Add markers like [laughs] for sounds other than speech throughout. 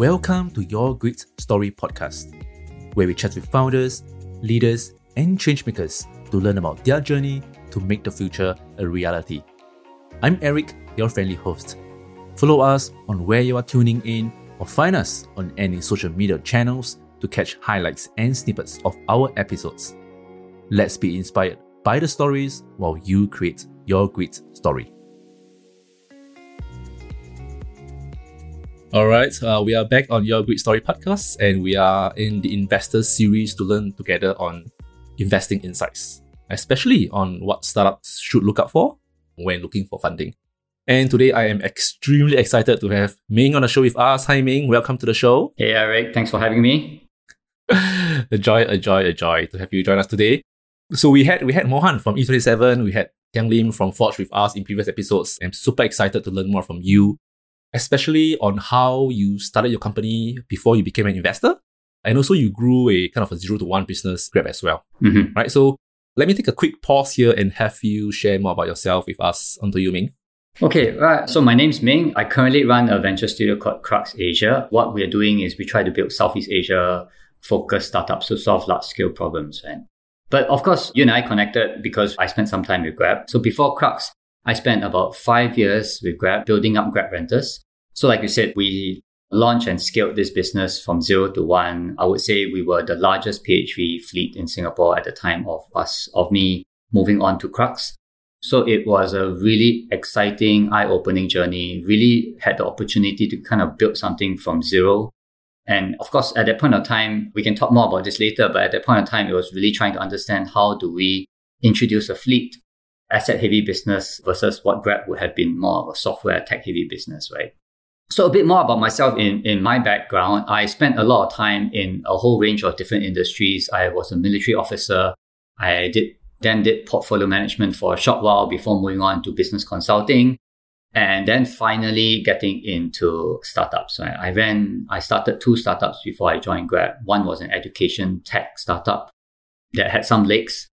Welcome to Your Grit Story podcast, where we chat with founders, leaders, and changemakers to learn about their journey to make the future a reality. I'm Eric, your friendly host. Follow us on where you are tuning in or find us on any social media channels to catch highlights and snippets of our episodes. Let's be inspired by the stories while you create your great story. All right, uh, we are back on your Grit Story podcast, and we are in the investor series to learn together on investing insights, especially on what startups should look out for when looking for funding. And today I am extremely excited to have Ming on the show with us. Hi Ming, welcome to the show. Hey Eric, thanks for having me. [laughs] a joy, a joy, a joy to have you join us today. So we had we had Mohan from E27, we had Tiang Lim from Forge with us in previous episodes. I'm super excited to learn more from you especially on how you started your company before you became an investor. And also you grew a kind of a zero to one business Grab as well. Mm-hmm. Right. So let me take a quick pause here and have you share more about yourself with us. Onto you, Ming. Okay, right. So my name's Ming. I currently run a venture studio called Krux Asia. What we're doing is we try to build Southeast Asia focused startups to solve large scale problems. And but of course, you and I connected because I spent some time with Grab. So before Krux, I spent about five years with Grab building up Grab Rentals. So, like you said, we launched and scaled this business from zero to one. I would say we were the largest PHV fleet in Singapore at the time of us, of me moving on to Krux. So it was a really exciting, eye-opening journey. Really had the opportunity to kind of build something from zero. And of course, at that point of time, we can talk more about this later, but at that point of time, it was really trying to understand how do we introduce a fleet asset heavy business versus what Grab would have been more of a software tech heavy business, right? So a bit more about myself in, in my background. I spent a lot of time in a whole range of different industries. I was a military officer. I did then did portfolio management for a short while before moving on to business consulting. And then finally getting into startups. Right? I ran, I started two startups before I joined Grab. One was an education tech startup that had some legs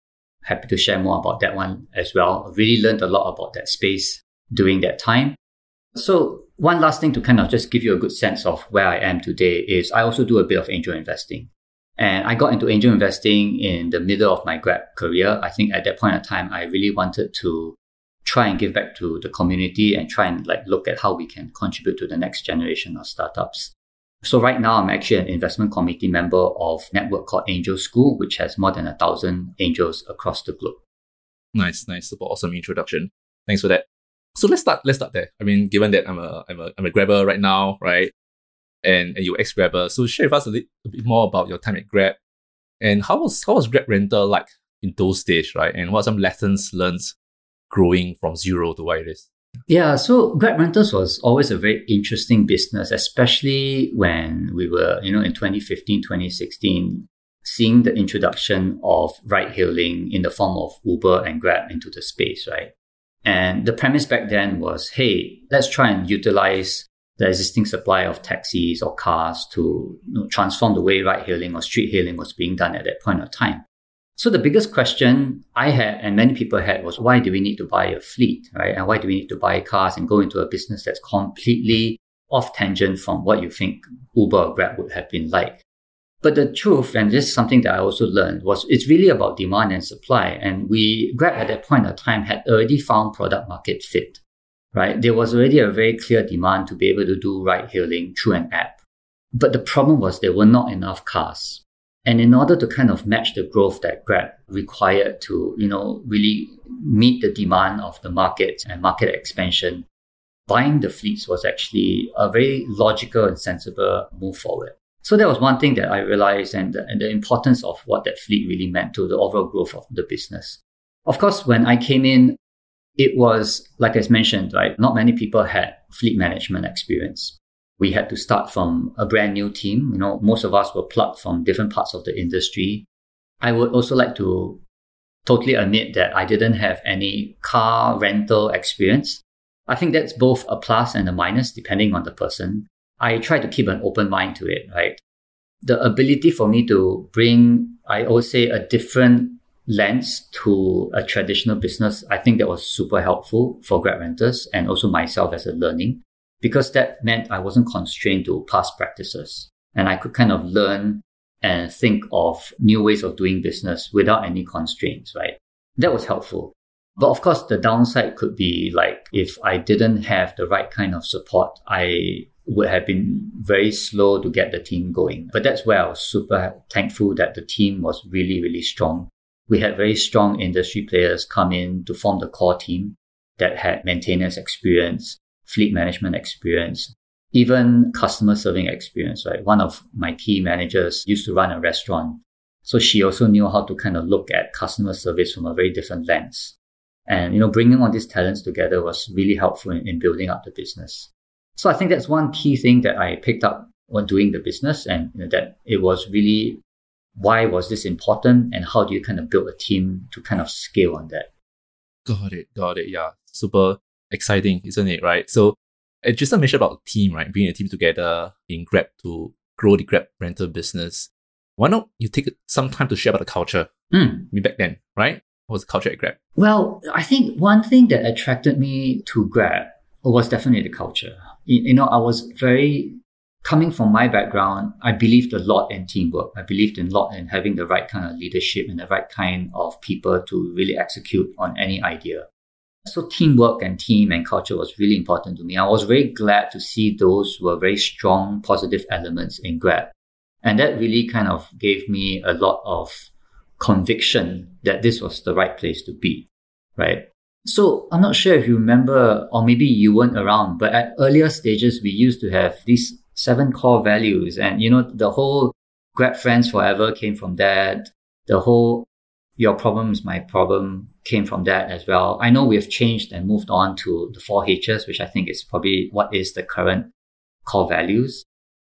happy to share more about that one as well. Really learned a lot about that space during that time. So one last thing to kind of just give you a good sense of where I am today is I also do a bit of angel investing. And I got into angel investing in the middle of my Grab career. I think at that point in time, I really wanted to try and give back to the community and try and like look at how we can contribute to the next generation of startups. So right now, I'm actually an investment committee member of network called Angel School, which has more than a thousand angels across the globe. Nice, nice, super awesome introduction. Thanks for that. So let's start. Let's start there. I mean, given that I'm a I'm a I'm a grabber right now, right? And and you ex grabber, so share with us a, little, a bit more about your time at Grab, and how was how was Grab rental like in those days, right? And what some lessons learned growing from zero to what it is? Yeah, so Grab Rentals was always a very interesting business, especially when we were, you know, in 2015, 2016, seeing the introduction of ride hailing in the form of Uber and Grab into the space, right? And the premise back then was, hey, let's try and utilize the existing supply of taxis or cars to you know, transform the way ride hailing or street hailing was being done at that point of time. So the biggest question I had and many people had was why do we need to buy a fleet, right? And why do we need to buy cars and go into a business that's completely off tangent from what you think Uber or Grab would have been like? But the truth, and this is something that I also learned, was it's really about demand and supply. And we, Grab at that point of time had already found product market fit, right? There was already a very clear demand to be able to do ride hailing through an app. But the problem was there were not enough cars. And in order to kind of match the growth that Grab required to, you know, really meet the demand of the market and market expansion, buying the fleets was actually a very logical and sensible move forward. So that was one thing that I realized and the, and the importance of what that fleet really meant to the overall growth of the business. Of course, when I came in, it was, like I mentioned, right? Not many people had fleet management experience we had to start from a brand new team. You know, most of us were plucked from different parts of the industry. I would also like to totally admit that I didn't have any car rental experience. I think that's both a plus and a minus depending on the person. I try to keep an open mind to it, right? The ability for me to bring, I always say, a different lens to a traditional business, I think that was super helpful for Grab Rentals and also myself as a learning because that meant I wasn't constrained to past practices and I could kind of learn and think of new ways of doing business without any constraints, right? That was helpful. But of course, the downside could be like if I didn't have the right kind of support, I would have been very slow to get the team going. But that's where I was super thankful that the team was really, really strong. We had very strong industry players come in to form the core team that had maintenance experience, fleet management experience, even customer serving experience, right? One of my key managers used to run a restaurant. So she also knew how to kind of look at customer service from a very different lens. And, you know, bringing all these talents together was really helpful in, in building up the business. So I think that's one key thing that I picked up when doing the business and you know, that it was really why was this important and how do you kind of build a team to kind of scale on that? Got it, got it. Yeah, super exciting, isn't it? Right. So, I just a mentioned about team, right? Bringing a team together in Grab to grow the Grab rental business. Why not you take some time to share about the culture? Mm. Me back then, right? What was the culture at Grab? Well, I think one thing that attracted me to Grab was definitely the culture. You, you know, I was very coming from my background, I believed a lot in teamwork. I believed in a lot in having the right kind of leadership and the right kind of people to really execute on any idea. So teamwork and team and culture was really important to me. I was very glad to see those were very strong positive elements in Grab. And that really kind of gave me a lot of conviction that this was the right place to be, right? So I'm not sure if you remember, or maybe you weren't around, but at earlier stages, we used to have these seven core values. And, you know, the whole Grab Friends Forever came from that. The whole Your Problem is My Problem came from that as well. I know we've changed and moved on to the four H's, which I think is probably what is the current core values.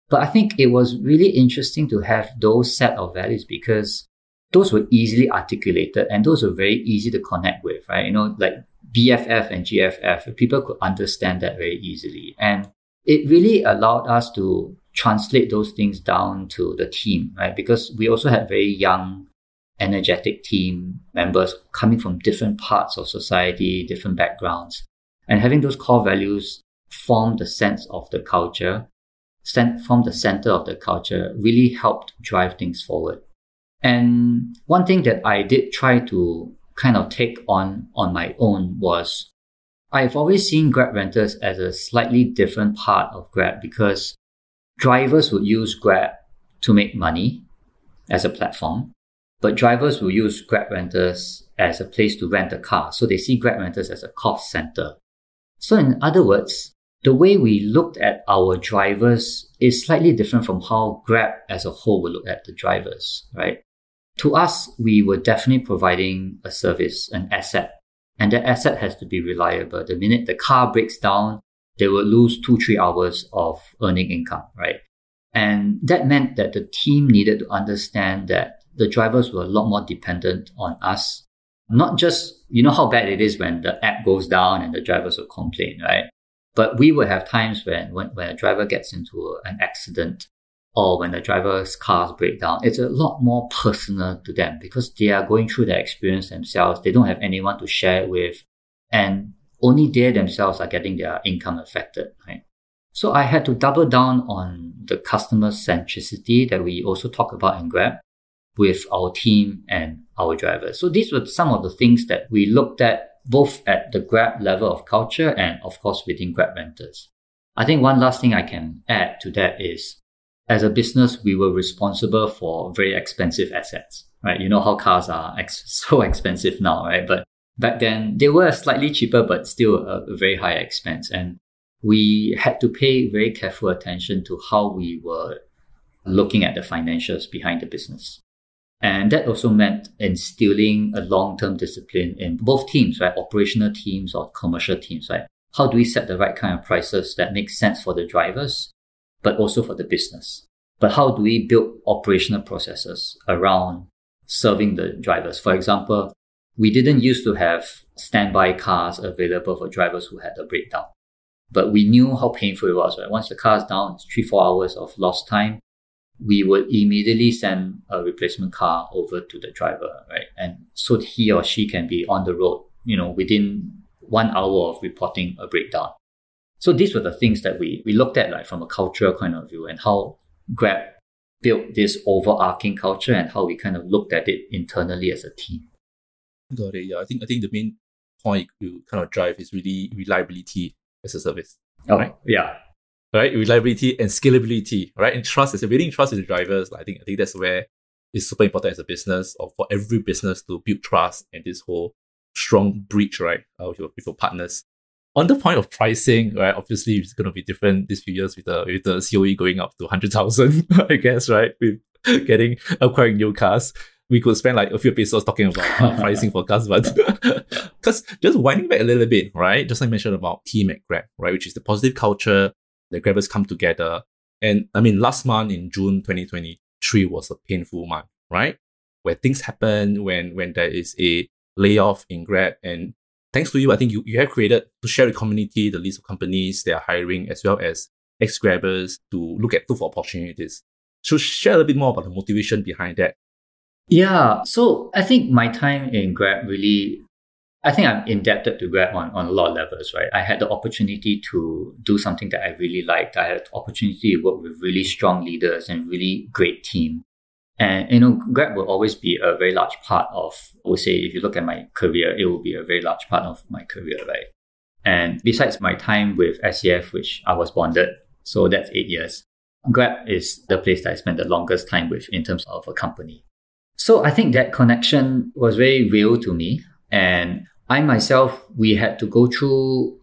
But I think it was really interesting to have those set of values because those were easily articulated and those were very easy to connect with, right? You know, like BFF and GFF, people could understand that very easily. And it really allowed us to translate those things down to the team, right? Because we also had very young, energetic team members coming from different parts of society, different backgrounds. And having those core values form the sense of the culture, form the center of the culture, really helped drive things forward. And one thing that I did try to kind of take on on my own was I've always seen Grab Rentals as a slightly different part of Grab because drivers would use Grab to make money as a platform, but drivers will use Grab Rentals as a place to rent a car. So they see Grab Rentals as a cost center. So in other words, the way we looked at our drivers is slightly different from how Grab as a whole will look at the drivers, right? To us, we were definitely providing a service, an asset and that asset has to be reliable. The minute the car breaks down, they will lose two, three hours of earning income, right? And that meant that the team needed to understand that the drivers were a lot more dependent on us. Not just, you know how bad it is when the app goes down and the drivers will complain, right? But we will have times when, when, when a driver gets into an accident or when the driver's cars break down, it's a lot more personal to them because they are going through that experience themselves. They don't have anyone to share it with, and only they themselves are getting their income affected, right? So I had to double down on the customer centricity that we also talk about in Grab with our team and our drivers. So these were some of the things that we looked at both at the Grab level of culture and of course within Grab Rentals. I think one last thing I can add to that is as a business, we were responsible for very expensive assets, right? You know how cars are ex- [laughs] so expensive now, right? But back then they were slightly cheaper, but still a, a very high expense. And we had to pay very careful attention to how we were looking at the financials behind the business. And that also meant instilling a long-term discipline in both teams, right? Operational teams or commercial teams, right? How do we set the right kind of prices that make sense for the drivers but also for the business. But how do we build operational processes around serving the drivers? For example, we didn't used to have standby cars available for drivers who had a breakdown. But we knew how painful it was, right? Once the car is down, it's three, four hours of lost time. We would immediately send a replacement car over to the driver, right? And so he or she can be on the road, you know, within one hour of reporting a breakdown. So these were the things that we we looked at like from a cultural point of view and how Grab built this overarching culture and how we kind of looked at it internally as a team. Got it. Yeah, I think I think the main point you kind of drive is really reliability as a service. Oh, right? Yeah. Right? Reliability and scalability, right? And trust is a building trust in the drivers. I think I think that's where it's super important as a business or for every business to build trust and this whole strong bridge, right? Uh, with, your, with your partners. On the point of pricing, right? Obviously, it's going to be different this few years with the with the COE going up to hundred thousand, [laughs] I guess, right? With [laughs] getting acquiring new cars, we could spend like a few episodes talking about uh, [laughs] pricing for cars, but because just winding back a little bit, right? Just like I mentioned about team at Grab, right? Which is the positive culture, the Grabbers come together. And I mean, last month in June 2023 was a painful month, right? Where things happen, when when there is a layoff in Grab. And thanks to you, I think you, you have created to share the community the list of companies they are hiring as well as ex-grabbers to look at look for opportunities. So share a little bit more about the motivation behind that. Yeah. So I think my time in Grab really I think I'm indebted to Grab on, on a lot of levels, right? I had the opportunity to do something that I really liked. I had the opportunity to work with really strong leaders and really great team. And, you know, Grab will always be a very large part of, I would say, if you look at my career, it will be a very large part of my career, right? And besides my time with SCF, which I was bonded, so that's eight years, Grab is the place that I spent the longest time with in terms of a company. So I think that connection was very real to me. And I myself, we had to go through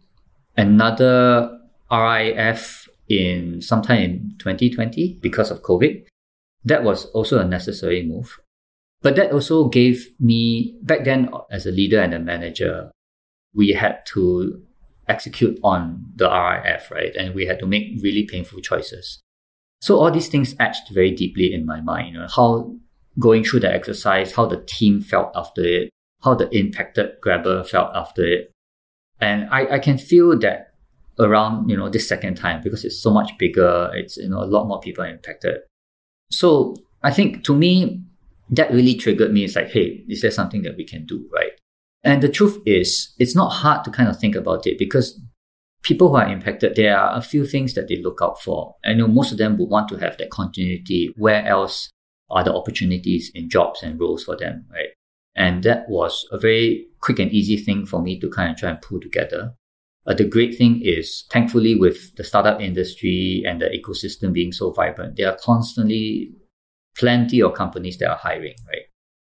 another RIF in sometime in 2020 because of COVID. That was also a necessary move. But that also gave me, back then as a leader and a manager, we had to execute on the RIF, right? And we had to make really painful choices. So all these things etched very deeply in my mind, you know, how going through the exercise, how the team felt after it, how the impacted grabber felt after it. And I, I can feel that around, you know, this second time because it's so much bigger, it's, you know, a lot more people impacted. So I think to me, that really triggered me. It's like, hey, is there something that we can do, right? And the truth is, it's not hard to kind of think about it because people who are impacted, there are a few things that they look out for. I know most of them would want to have that continuity. Where else are the opportunities in jobs and roles for them, right? And that was a very quick and easy thing for me to kind of try and pull together. Uh, the great thing is, thankfully, with the startup industry and the ecosystem being so vibrant, there are constantly plenty of companies that are hiring, right?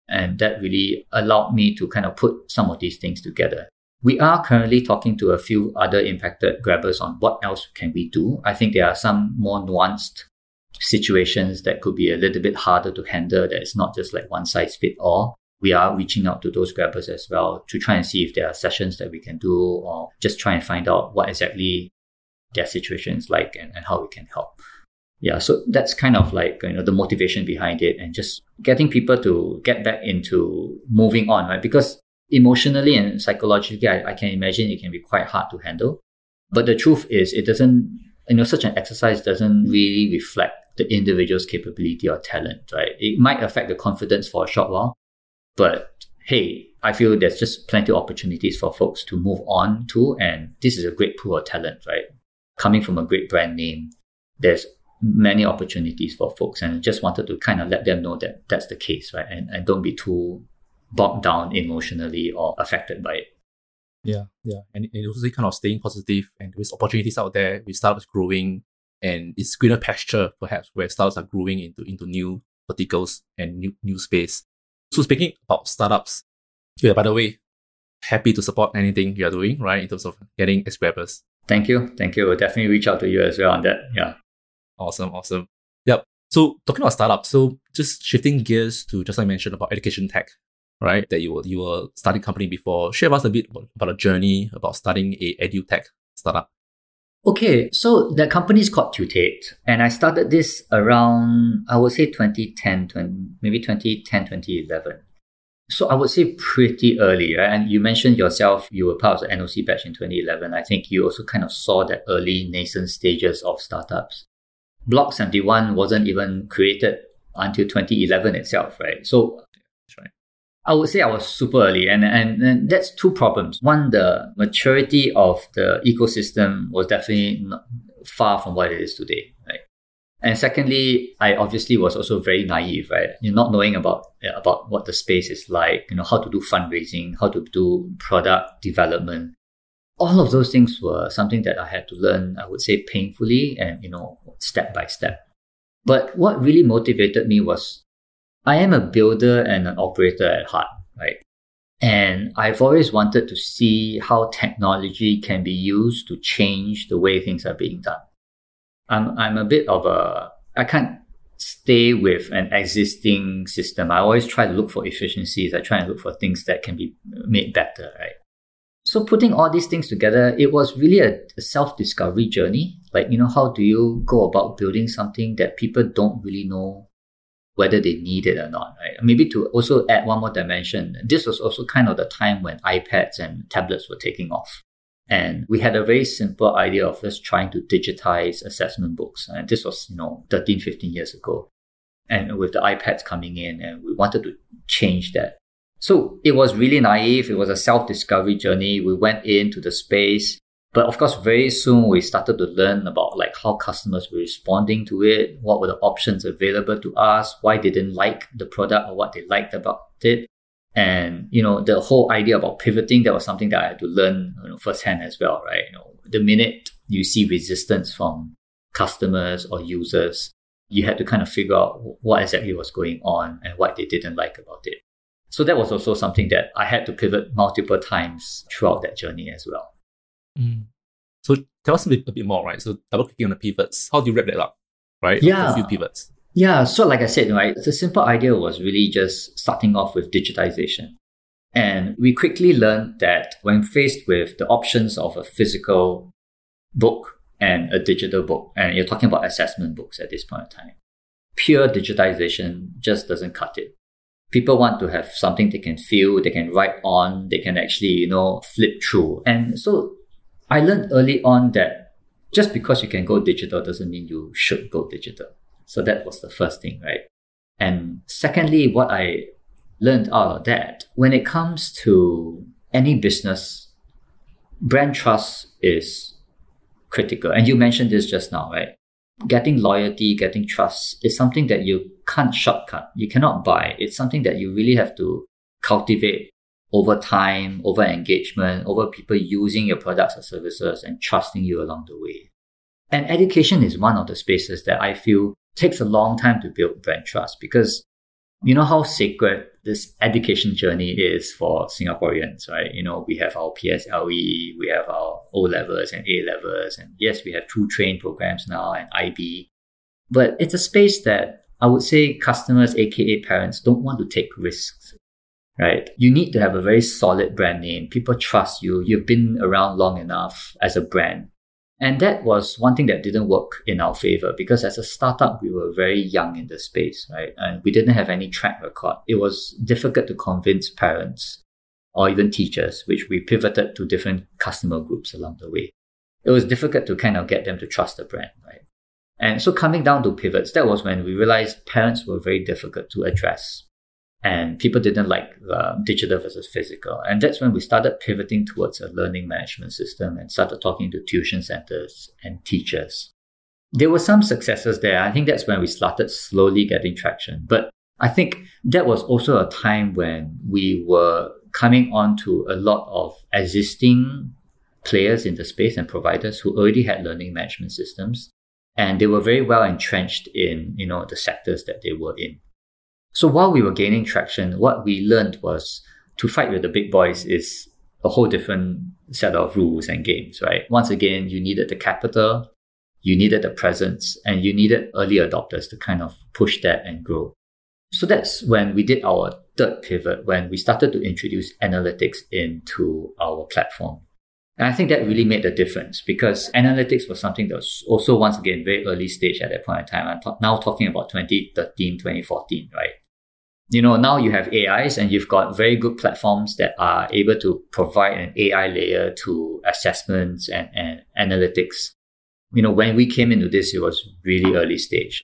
And that really allowed me to kind of put some of these things together. We are currently talking to a few other impacted grabbers on what else can we do. I think there are some more nuanced situations that could be a little bit harder to handle that it's not just like one size fit all. We are reaching out to those grabbers as well to try and see if there are sessions that we can do or just try and find out what exactly their situation is like and, and how we can help. Yeah, so that's kind of like you know the motivation behind it and just getting people to get back into moving on, right? Because emotionally and psychologically, I, I can imagine it can be quite hard to handle. But the truth is, it doesn't, you know, such an exercise doesn't really reflect the individual's capability or talent, right? It might affect the confidence for a short while, but hey, I feel there's just plenty of opportunities for folks to move on to. And this is a great pool of talent, right? Coming from a great brand name, there's many opportunities for folks. And I just wanted to kind of let them know that that's the case, right? And, and don't be too bogged down emotionally or affected by it. Yeah, yeah. And, and also kind of staying positive and with opportunities out there, with startups growing and it's greener pasture perhaps where startups are growing into into new verticals and new new space. So speaking about startups, yeah, by the way, happy to support anything you're doing, right? In terms of getting ex-grabbers. Thank you. Thank you. We'll definitely reach out to you as well on that. Yeah. Awesome. Awesome. Yep. So talking about startups, so just shifting gears to just like I mentioned about education tech, right? That you were you were starting company before. Share with us a bit about, about a journey about starting a edu tech startup. Okay, so the company is called Tutate, and I started this around, I would say 2010, 20, maybe 2010, 2011. So I would say pretty early, right? And you mentioned yourself, you were part of the NOC batch in 2011. I think you also kind of saw the early nascent stages of startups. Block 71 wasn't even created until 2011 itself, right? So That's right. I would say I was super early, and, and, and that's two problems. One, the maturity of the ecosystem was definitely far from what it is today, right? And secondly, I obviously was also very naive, right? You're not knowing about about what the space is like, you know, how to do fundraising, how to do product development. All of those things were something that I had to learn, I would say, painfully and you know, step by step. But what really motivated me was I am a builder and an operator at heart, right? And I've always wanted to see how technology can be used to change the way things are being done. I'm, I'm a bit of a, I can't stay with an existing system. I always try to look for efficiencies. I try and look for things that can be made better, right? So putting all these things together, it was really a, a self-discovery journey. Like, you know, how do you go about building something that people don't really know whether they need it or not, right? Maybe to also add one more dimension, this was also kind of the time when iPads and tablets were taking off. And we had a very simple idea of just trying to digitize assessment books. And this was, you know, 13, 15 years ago. And with the iPads coming in, and we wanted to change that. So it was really naive. It was a self discovery journey. We went into the space. But of course, very soon we started to learn about like how customers were responding to it, what were the options available to us, why they didn't like the product or what they liked about it. And, you know, the whole idea about pivoting, that was something that I had to learn you know, firsthand as well, right? You know, the minute you see resistance from customers or users, you had to kind of figure out what exactly was going on and what they didn't like about it. So that was also something that I had to pivot multiple times throughout that journey as well. Mm. So tell us a bit, a bit more, right? So double clicking on the pivots, how do you wrap that up, right? Yeah. A few pivots. Yeah. So like I said, right, the simple idea was really just starting off with digitization. And we quickly learned that when faced with the options of a physical book and a digital book, and you're talking about assessment books at this point in time, pure digitization just doesn't cut it. People want to have something they can feel, they can write on, they can actually, you know, flip through. And so I learned early on that just because you can go digital doesn't mean you should go digital. So that was the first thing, right? And secondly, what I learned out of that, when it comes to any business, brand trust is critical. And you mentioned this just now, right? Getting loyalty, getting trust is something that you can't shortcut. You cannot buy. It's something that you really have to cultivate over time, over engagement, over people using your products or services and trusting you along the way. And education is one of the spaces that I feel takes a long time to build brand trust because you know how sacred this education journey is for Singaporeans, right? You know, we have our PSLE, we have our O levels and A levels, and yes, we have two train programs now and IB. But it's a space that I would say customers, aka parents, don't want to take risks right? You need to have a very solid brand name. People trust you. You've been around long enough as a brand. And that was one thing that didn't work in our favor because as a startup, we were very young in the space, right? And we didn't have any track record. It was difficult to convince parents or even teachers, which we pivoted to different customer groups along the way. It was difficult to kind of get them to trust the brand, right? And so coming down to pivots, that was when we realized parents were very difficult to address and people didn't like digital versus physical. And that's when we started pivoting towards a learning management system and started talking to tuition centers and teachers. There were some successes there. I think that's when we started slowly getting traction. But I think that was also a time when we were coming on to a lot of existing players in the space and providers who already had learning management systems and they were very well entrenched in you know the sectors that they were in so while we were gaining traction, what we learned was to fight with the big boys is a whole different set of rules and games, right? Once again, you needed the capital, you needed the presence, and you needed early adopters to kind of push that and grow. So that's when we did our third pivot, when we started to introduce analytics into our platform. And I think that really made a difference because analytics was something that was also, once again, very early stage at that point in time. I'm now talking about 2013, 2014, right? You know, now you have AIs and you've got very good platforms that are able to provide an AI layer to assessments and, and analytics. You know, when we came into this, it was really early stage.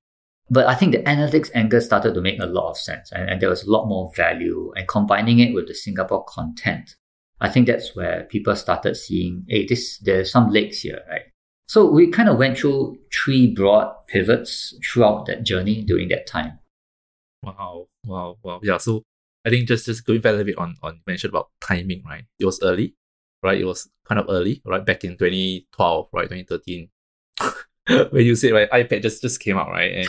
But I think the analytics angle started to make a lot of sense and, and there was a lot more value and combining it with the Singapore content. I think that's where people started seeing, hey, this, there's some legs here, right? So we kind of went through three broad pivots throughout that journey during that time. Wow, wow, wow. Yeah. So I think just just going back a little bit on on mentioned about timing, right? It was early, right? It was kind of early, right? Back in 2012, right? 2013. [laughs] when you said right, iPad just just came out, right? And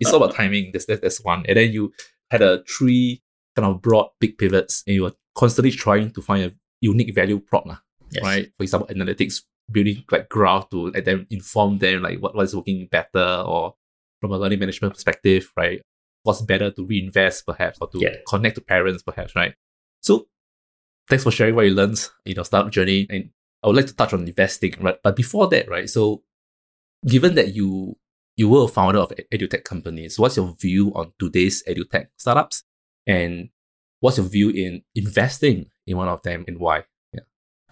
it's all about timing. That's, that's that's one. And then you had a three kind of broad big pivots, and you were constantly trying to find a unique value prop, yes. right? For example, analytics, building like graph to them inform them like what, what is working better or from a learning management perspective, right? What's better to reinvest perhaps or to yeah. connect to parents perhaps, right? So thanks for sharing what you learned in your startup journey. And I would like to touch on investing, right? But before that, right? So given that you you were a founder of edutech companies, what's your view on today's edutech startups? And what's your view in investing in one of them and why? Yeah.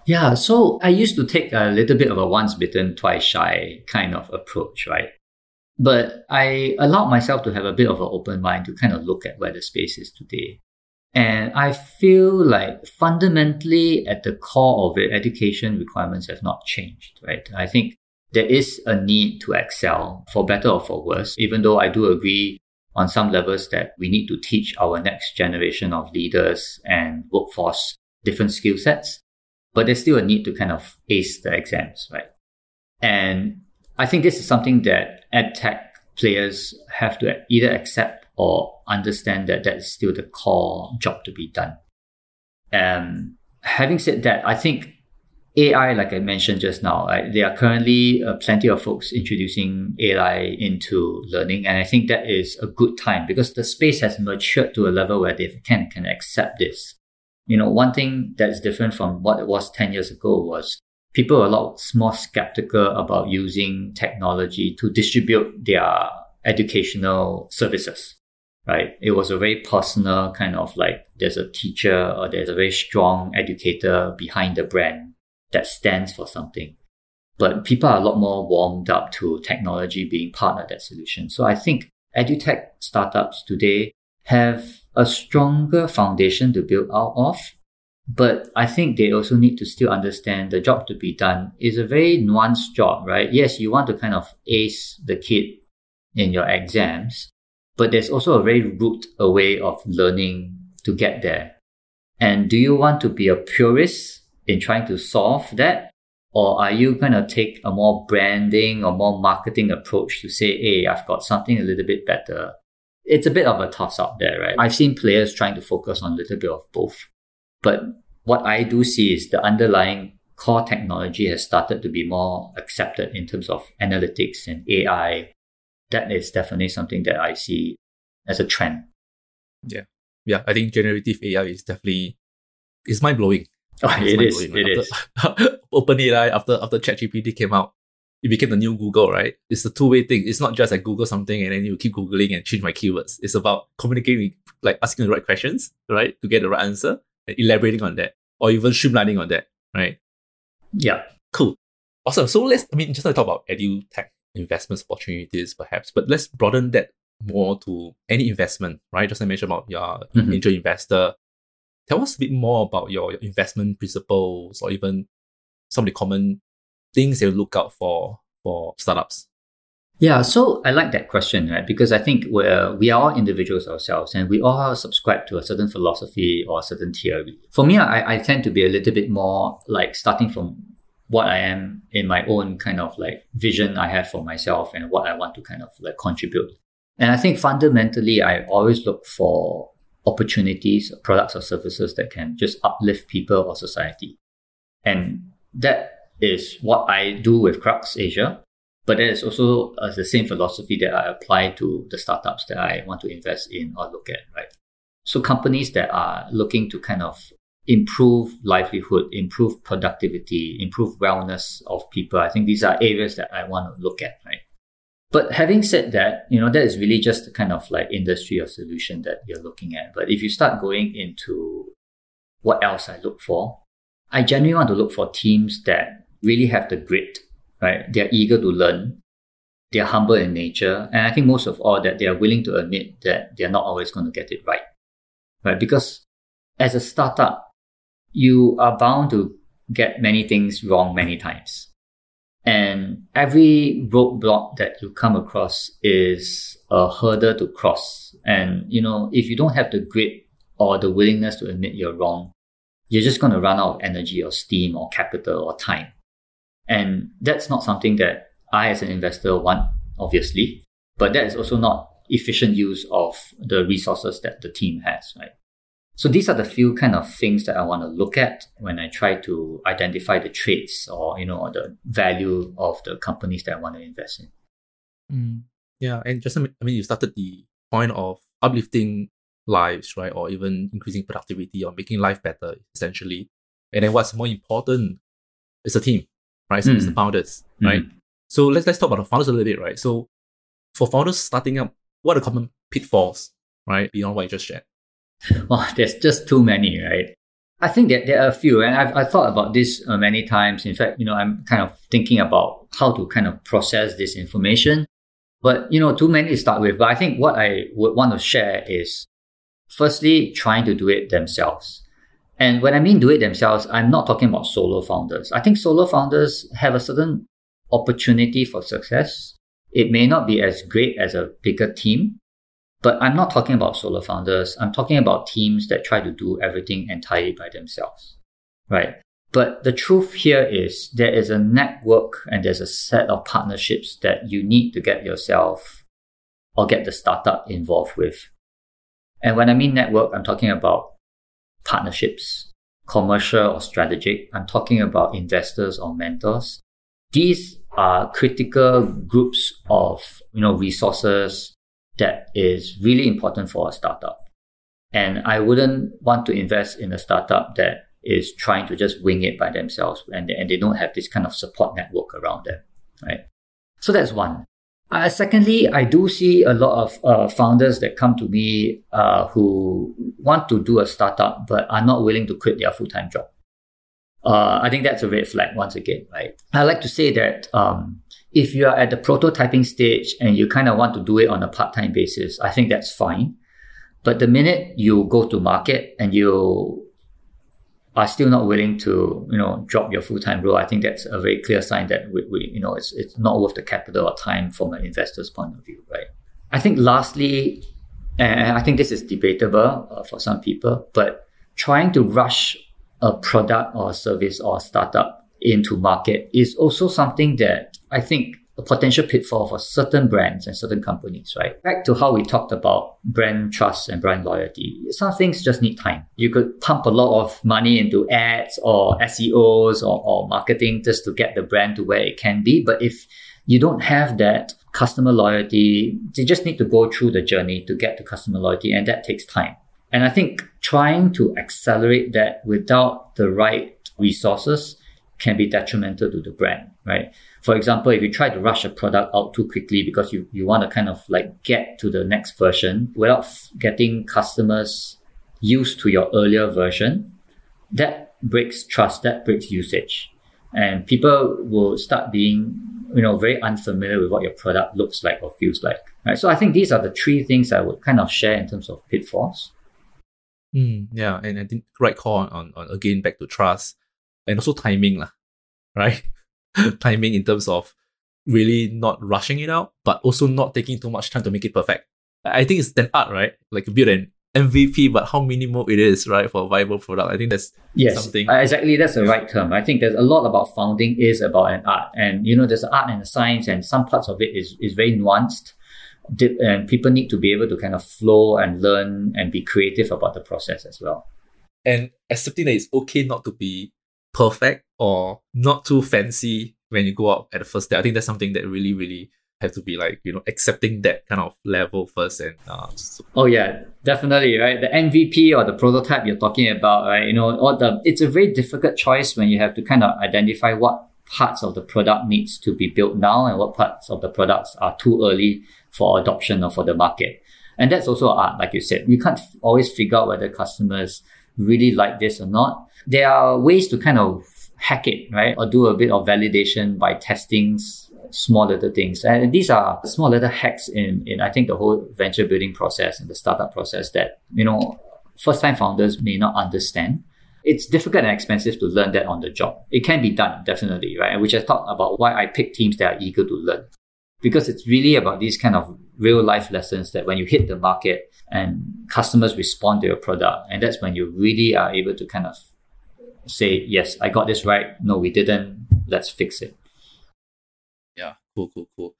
Yeah. So I used to take a little bit of a once bitten, twice shy kind of approach, right? But I allowed myself to have a bit of an open mind to kind of look at where the space is today. And I feel like fundamentally at the core of it, education requirements have not changed, right? I think there is a need to excel for better or for worse, even though I do agree on some levels that we need to teach our next generation of leaders and workforce different skill sets. But there's still a need to kind of ace the exams, right? And I think this is something that edtech players have to either accept or understand that that is still the core job to be done. Um, having said that, I think AI, like I mentioned just now, right, there are currently uh, plenty of folks introducing AI into learning. And I think that is a good time because the space has matured to a level where they can, can accept this. You know, one thing that's different from what it was 10 years ago was people are a lot more skeptical about using technology to distribute their educational services, right? It was a very personal kind of like there's a teacher or there's a very strong educator behind the brand that stands for something. But people are a lot more warmed up to technology being part of that solution. So I think edutech startups today have a stronger foundation to build out of but I think they also need to still understand the job to be done is a very nuanced job, right? Yes, you want to kind of ace the kid in your exams, but there's also a very root way of learning to get there. And do you want to be a purist in trying to solve that? Or are you going to take a more branding or more marketing approach to say, hey, I've got something a little bit better? It's a bit of a toss up there, right? I've seen players trying to focus on a little bit of both. But what I do see is the underlying core technology has started to be more accepted in terms of analytics and AI. That is definitely something that I see as a trend. Yeah. Yeah. I think generative AI is definitely oh, it's mind blowing. Oh, it is. It right? is. After, [laughs] OpenAI after after ChatGPT came out, it became the new Google, right? It's a two way thing. It's not just like Google something and then you keep Googling and change my keywords. It's about communicating, like asking the right questions, right? To get the right answer elaborating on that or even streamlining on that, right? Yeah. Cool. Awesome. So let's, I mean, just like talk about edu tech investments opportunities perhaps, but let's broaden that more to any investment, right? Just I mentioned about your mm-hmm. angel investor. Tell us a bit more about your, your investment principles or even some of the common things you look out for for startups. Yeah, so I like that question, right? Because I think we're, we are all individuals ourselves and we all subscribe to a certain philosophy or a certain theory. For me, I, I tend to be a little bit more like starting from what I am in my own kind of like vision I have for myself and what I want to kind of like contribute. And I think fundamentally, I always look for opportunities, products or services that can just uplift people or society. And that is what I do with Krux Asia. But that is also uh, the same philosophy that I apply to the startups that I want to invest in or look at, right? So companies that are looking to kind of improve livelihood, improve productivity, improve wellness of people, I think these are areas that I want to look at, right? But having said that, you know, that is really just the kind of like industry or solution that you're looking at. But if you start going into what else I look for, I genuinely want to look for teams that really have the grit right? They're eager to learn. they're humble in nature. And I think most of all that they are willing to admit that they're not always going to get it right. Right? Because as a startup, you are bound to get many things wrong many times. And every roadblock that you come across is a hurdle to cross. And, you know, if you don't have the grit or the willingness to admit you're wrong, you're just going to run out of energy or steam or capital or time. And that's not something that I, as an investor, want, obviously. But that is also not efficient use of the resources that the team has, right? So these are the few kind of things that I want to look at when I try to identify the traits or you know or the value of the companies that I want to invest in. Mm, yeah, and just I mean, you started the point of uplifting lives, right, or even increasing productivity or making life better, essentially. And then what's more important is the team, right? So mm. it's the mm. founders, mm. right? So let's let's talk about the founders a little bit, right? So for founders starting up, what are the common pitfalls, right, beyond what you just shared? [laughs] well, there's just too many, right? I think that there are a few, and I've, i thought about this uh, many times. In fact, you know, I'm kind of thinking about how to kind of process this information. But, you know, too many to start with. But I think what I would want to share is firstly, trying to do it themselves. And when I mean do it themselves, I'm not talking about solo founders. I think solo founders have a certain opportunity for success. It may not be as great as a bigger team, but I'm not talking about solo founders. I'm talking about teams that try to do everything entirely by themselves, right? But the truth here is there is a network and there's a set of partnerships that you need to get yourself or get the startup involved with. And when I mean network, I'm talking about partnerships, commercial or strategic. I'm talking about investors or mentors. These are critical groups of, you know, resources, that is really important for a startup. And I wouldn't want to invest in a startup that is trying to just wing it by themselves and they, and they don't have this kind of support network around them, right? So that's one. Uh, secondly, I do see a lot of uh, founders that come to me uh, who want to do a startup but are not willing to quit their full time job. Uh, I think that's a red flag once again, right? I like to say that um, if you are at the prototyping stage and you kind of want to do it on a part-time basis, I think that's fine. But the minute you go to market and you are still not willing to, you know, drop your full-time role, I think that's a very clear sign that we, we you know, it's, it's not worth the capital or time from an investor's point of view, right? I think lastly, and I think this is debatable uh, for some people, but trying to rush a product or service or startup into market is also something that I think a potential pitfall for certain brands and certain companies, right? Back to how we talked about brand trust and brand loyalty. Some things just need time. You could pump a lot of money into ads or SEOs or, or marketing just to get the brand to where it can be. But if you don't have that customer loyalty, you just need to go through the journey to get to customer loyalty, and that takes time. And I think trying to accelerate that without the right resources can be detrimental to the brand, right? For example, if you try to rush a product out too quickly because you, you want to kind of like get to the next version without getting customers used to your earlier version, that breaks trust, that breaks usage. And people will start being, you know, very unfamiliar with what your product looks like or feels like. Right. So I think these are the three things I would kind of share in terms of pitfalls. Mm, yeah, and I think right call on, on, on again back to trust and also timing, lah, right? [laughs] timing in terms of really not rushing it out, but also not taking too much time to make it perfect. I think it's an art, right? Like build an MVP, but how minimal it is, right, for a viable product. I think that's yes, something. Uh, exactly. That's the right term. I think there's a lot about founding is about an art, and you know, there's an art and a science, and some parts of it is is very nuanced, and people need to be able to kind of flow and learn and be creative about the process as well. And accepting that it's okay not to be perfect or not too fancy when you go out at the first step. I think that's something that really, really have to be like, you know, accepting that kind of level first and uh, so. Oh yeah, definitely, right? The MVP or the prototype you're talking about, right? You know, or the it's a very difficult choice when you have to kind of identify what parts of the product needs to be built now and what parts of the products are too early for adoption or for the market. And that's also art, like you said. We can't always figure out whether customers really like this or not there are ways to kind of hack it, right? Or do a bit of validation by testing small little things. And these are small little hacks in, in I think the whole venture building process and the startup process that, you know, first time founders may not understand. It's difficult and expensive to learn that on the job. It can be done, definitely, right? Which I talked about why I pick teams that are eager to learn. Because it's really about these kind of real life lessons that when you hit the market and customers respond to your product, and that's when you really are able to kind of say, yes, I got this right. No, we didn't. Let's fix it. Yeah, cool, cool, cool.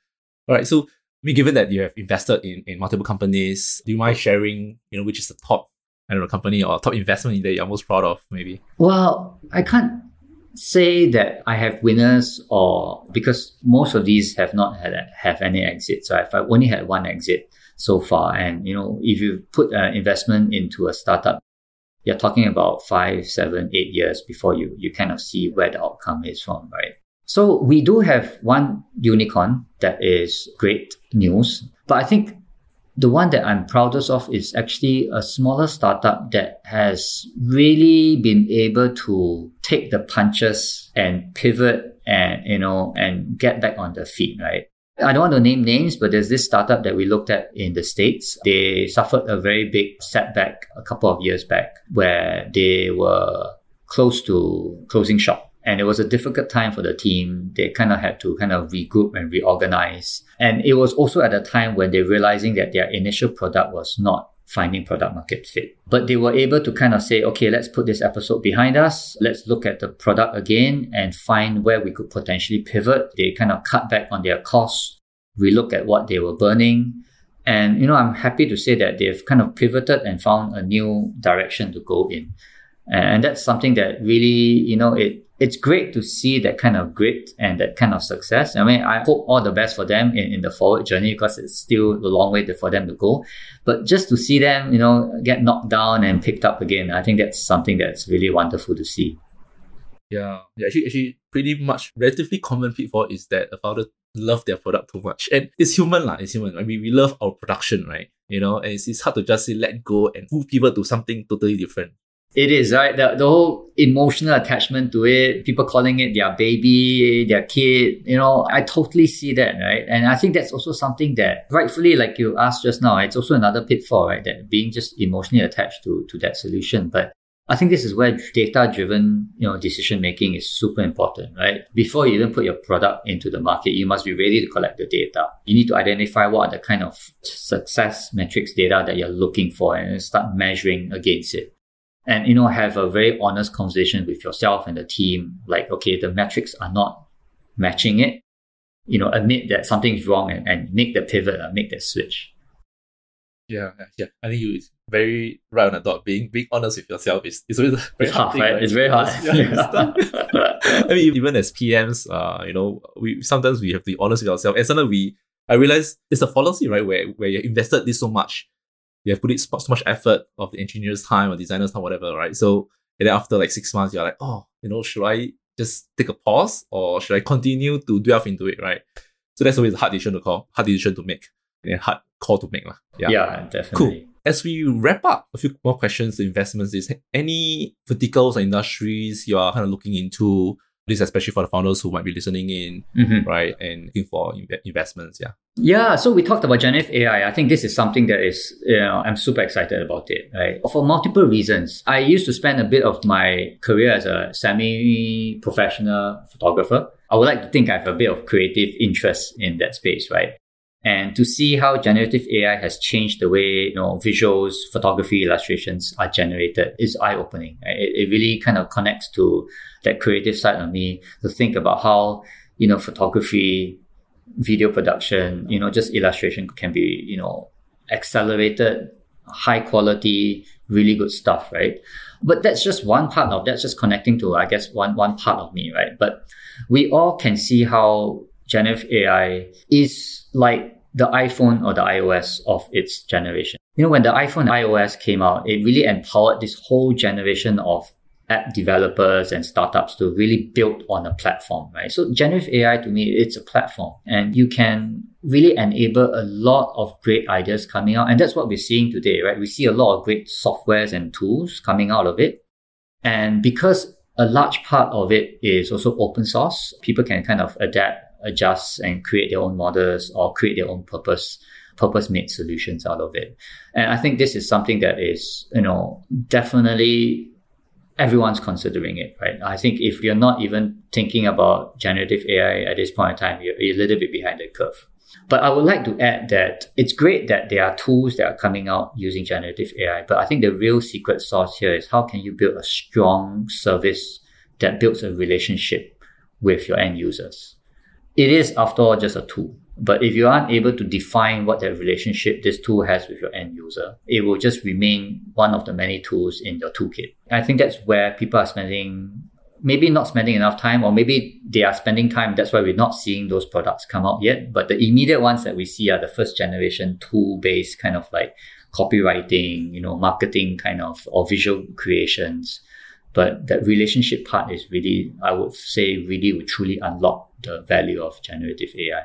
All right. So, I mean, given that you have invested in, in multiple companies, do you mind sharing, you know, which is the top, I don't know, company or top investment that you're most proud of, maybe? Well, I can't say that I have winners or because most of these have not had have any exit. So I've only had one exit so far. And you know, if you put an investment into a startup, you're talking about five, seven, eight years before you you kind of see where the outcome is from, right? So we do have one unicorn that is great news, but I think the one that I'm proudest of is actually a smaller startup that has really been able to take the punches and pivot and you know and get back on their feet, right? I don't want to name names, but there's this startup that we looked at in the States. They suffered a very big setback a couple of years back where they were close to closing shop. And it was a difficult time for the team. They kind of had to kind of regroup and reorganize. And it was also at a time when they're realizing that their initial product was not finding product market fit. But they were able to kind of say, okay, let's put this episode behind us. Let's look at the product again and find where we could potentially pivot. They kind of cut back on their costs. We look at what they were burning. And, you know, I'm happy to say that they've kind of pivoted and found a new direction to go in. And that's something that really, you know, it it's great to see that kind of grit and that kind of success. I mean, I hope all the best for them in, in the forward journey because it's still a long way to, for them to go. But just to see them, you know, get knocked down and picked up again, I think that's something that's really wonderful to see. Yeah, yeah. Actually, actually, pretty much relatively common pitfall is that a founder love their product too much, and it's human lah. It's human. I mean, we love our production, right? You know, and it's, it's hard to just say let go and move people to something totally different. It is, right? The, the whole emotional attachment to it, people calling it their baby, their kid, you know, I totally see that, right? And I think that's also something that rightfully, like you asked just now, it's also another pitfall, right? That being just emotionally attached to, to that solution. But I think this is where data driven, you know, decision making is super important, right? Before you even put your product into the market, you must be ready to collect the data. You need to identify what are the kind of success metrics data that you're looking for and start measuring against it and you know have a very honest conversation with yourself and the team like okay the metrics are not matching it. You know admit that something is wrong and, and make the pivot uh, make that switch. Yeah yeah. I think you very right on the dot. Being being honest with yourself is, is always [laughs] very it's hard, right? right? it's very hard. [laughs] Yeah, [laughs] i mean even as pms uh you know we sometimes we have to be honest with ourselves. And sometimes we i realize it's a policy right? Where where you invested this so much you have put it so much effort of the engineer's time or designer's time, whatever, right? So and then after like six months, you're like, oh, you know, should I just take a pause or should I continue to delve into it, right? So that's always a hard decision to call, hard decision to make, and hard call to make. Yeah. yeah, definitely. Cool. As we wrap up, a few more questions to investments is any verticals or industries you are kind of looking into this especially for the founders who might be listening in, mm-hmm. right, and looking for investments. Yeah. Yeah. So we talked about generative AI. I think this is something that is, you know, I'm super excited about it, right? For multiple reasons. I used to spend a bit of my career as a semi-professional photographer. I would like to think I have a bit of creative interest in that space, right? And to see how generative AI has changed the way you know visuals, photography, illustrations are generated is eye opening. It, it really kind of connects to that creative side of me to think about how you know photography, video production, you know, just illustration can be you know accelerated, high quality, really good stuff, right? But that's just one part of that's just connecting to I guess one one part of me, right? But we all can see how generative AI is like the iPhone or the iOS of its generation. You know, when the iPhone iOS came out, it really empowered this whole generation of app developers and startups to really build on a platform, right? So generative AI to me, it's a platform and you can really enable a lot of great ideas coming out. And that's what we're seeing today, right? We see a lot of great softwares and tools coming out of it. And because a large part of it is also open source, people can kind of adapt adjust and create their own models or create their own purpose purpose made solutions out of it. And I think this is something that is, you know, definitely everyone's considering it, right? I think if you're not even thinking about generative AI at this point in time, you're a little bit behind the curve. But I would like to add that it's great that there are tools that are coming out using generative AI. But I think the real secret sauce here is how can you build a strong service that builds a relationship with your end users? It is, after all, just a tool. But if you aren't able to define what that relationship this tool has with your end user, it will just remain one of the many tools in your toolkit. I think that's where people are spending maybe not spending enough time, or maybe they are spending time. That's why we're not seeing those products come out yet. But the immediate ones that we see are the first generation tool based kind of like copywriting, you know, marketing kind of or visual creations. But that relationship part is really, I would say, really would truly unlock the value of generative AI.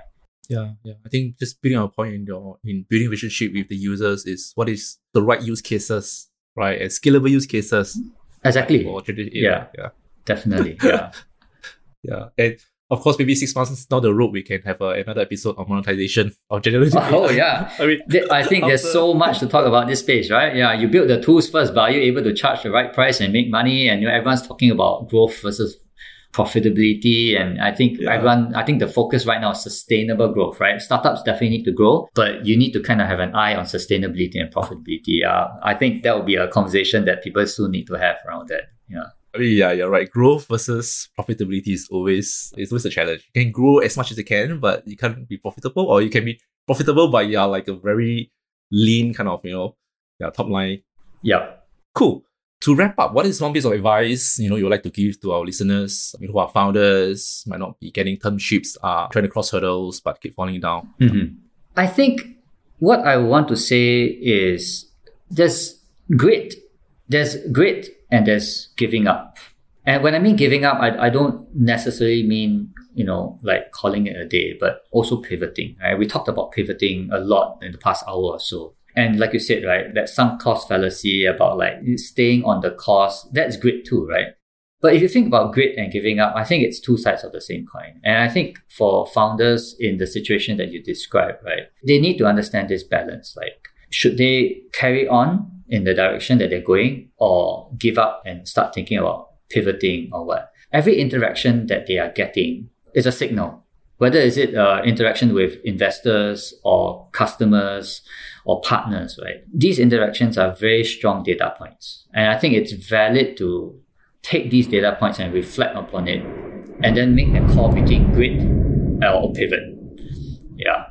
Yeah, yeah. I think just building on a point in your in building relationship with the users is what is the right use cases, right? And scalable use cases. Exactly. AI. Yeah. Yeah. Definitely. Yeah. [laughs] Yeah. And of course, maybe six months down the road, we can have uh, another episode on monetization [laughs] of generative Oh yeah. I mean, I think there's so much to talk about this space, right? Yeah, you build the tools first, but are you able to charge the right price and make money? And you know, everyone's talking about growth versus profitability. And I think Yeah. everyone, I think the focus right now is sustainable growth, right? Startups definitely need to grow, but you need to kind of have an eye on sustainability and profitability. Uh, I think that will be a conversation that people still need to have around that. Yeah. I mean, yeah, you're right. Growth versus profitability is always it's always a challenge. You can grow as much as you can, but you can't be profitable, or you can be profitable, but you're like a very lean kind of, you know, yeah, top line. Yep. Cool. To wrap up, what is one piece of advice you know you would like to give to our listeners I mean, who are founders, might not be getting term sheets, are trying to cross hurdles but keep falling down? Mhm. I think what I want to say is there's grit, there's grit, and there's giving up. And when I mean giving up, I, I don't necessarily mean you know like calling it a day, but also pivoting. Right? We talked about pivoting a lot in the past hour or so. And like you said, right, that sunk cost fallacy about like staying on the course, that's grit too, right? But if you think about grit and giving up, I think it's two sides of the same coin. And I think for founders in the situation that you described, right, they need to understand this balance. Like, should they carry on in the direction that they're going or give up and start thinking about pivoting or what? Every interaction that they are getting is a signal. Whether is it uh, interaction with investors or customers or partners, right? These interactions are very strong data points. And I think it's valid to take these data points and reflect upon it and then make a call between grit or pivot. Yeah.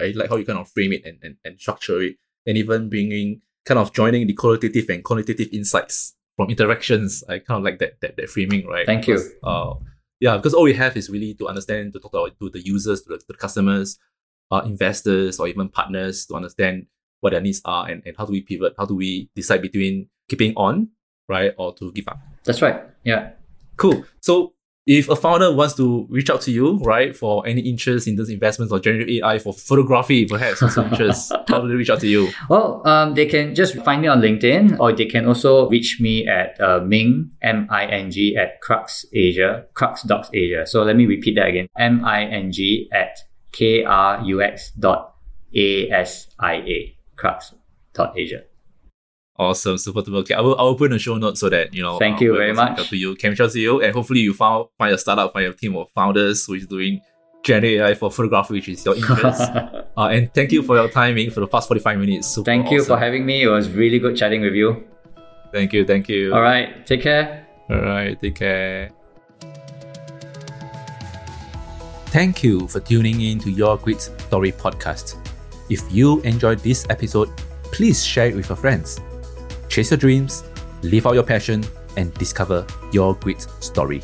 I like how you kind of frame it and, and, and structure it, and even bringing kind of joining the qualitative and quantitative insights from interactions. I kind of like that that, that framing, right? Thank you. Uh, yeah, because all we have is really to understand, to talk to, to the users, to the, to the customers, uh, investors, or even partners to understand what their needs are and, and how do we pivot, how do we decide between keeping on, right, or to give up. That's right. Yeah. Cool. So if a founder wants to reach out to you, right, for any interest in those investments or generative AI for photography, perhaps or some interest, how do they reach out to you? Well, um, they can just find me on LinkedIn or they can also reach me at uh, Ming, M-I-N-G at Krux Asia, Krux Docs Asia. So let me repeat that again. M-I-N-G at K-R-U-X dot A-S-I-A, Krux dot Asia. Awesome, super duper. Okay, I will I will put in a show note so that you know. Thank you very much. To you, can reach out to you, and hopefully you found find a startup, find a team of founders who is doing generative AI for photography, which is your interest. [laughs] uh, and thank you for your timing for the past forty five minutes. Super Thank you for having me. It was really good chatting with you. Thank you, thank you. All right. Take care. All right, take care. Thank you for tuning in to Your Grit Story podcast. If you enjoyed this episode, please share it with your friends. Chase your dreams, live out your passion, and discover your great story.